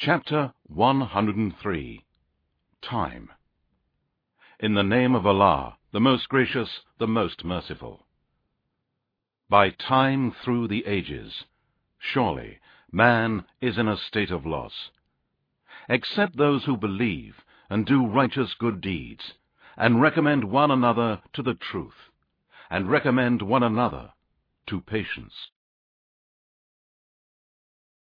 Chapter 103 Time In the name of Allah, the most gracious, the most merciful. By time through the ages, surely man is in a state of loss, except those who believe and do righteous good deeds, and recommend one another to the truth, and recommend one another to patience.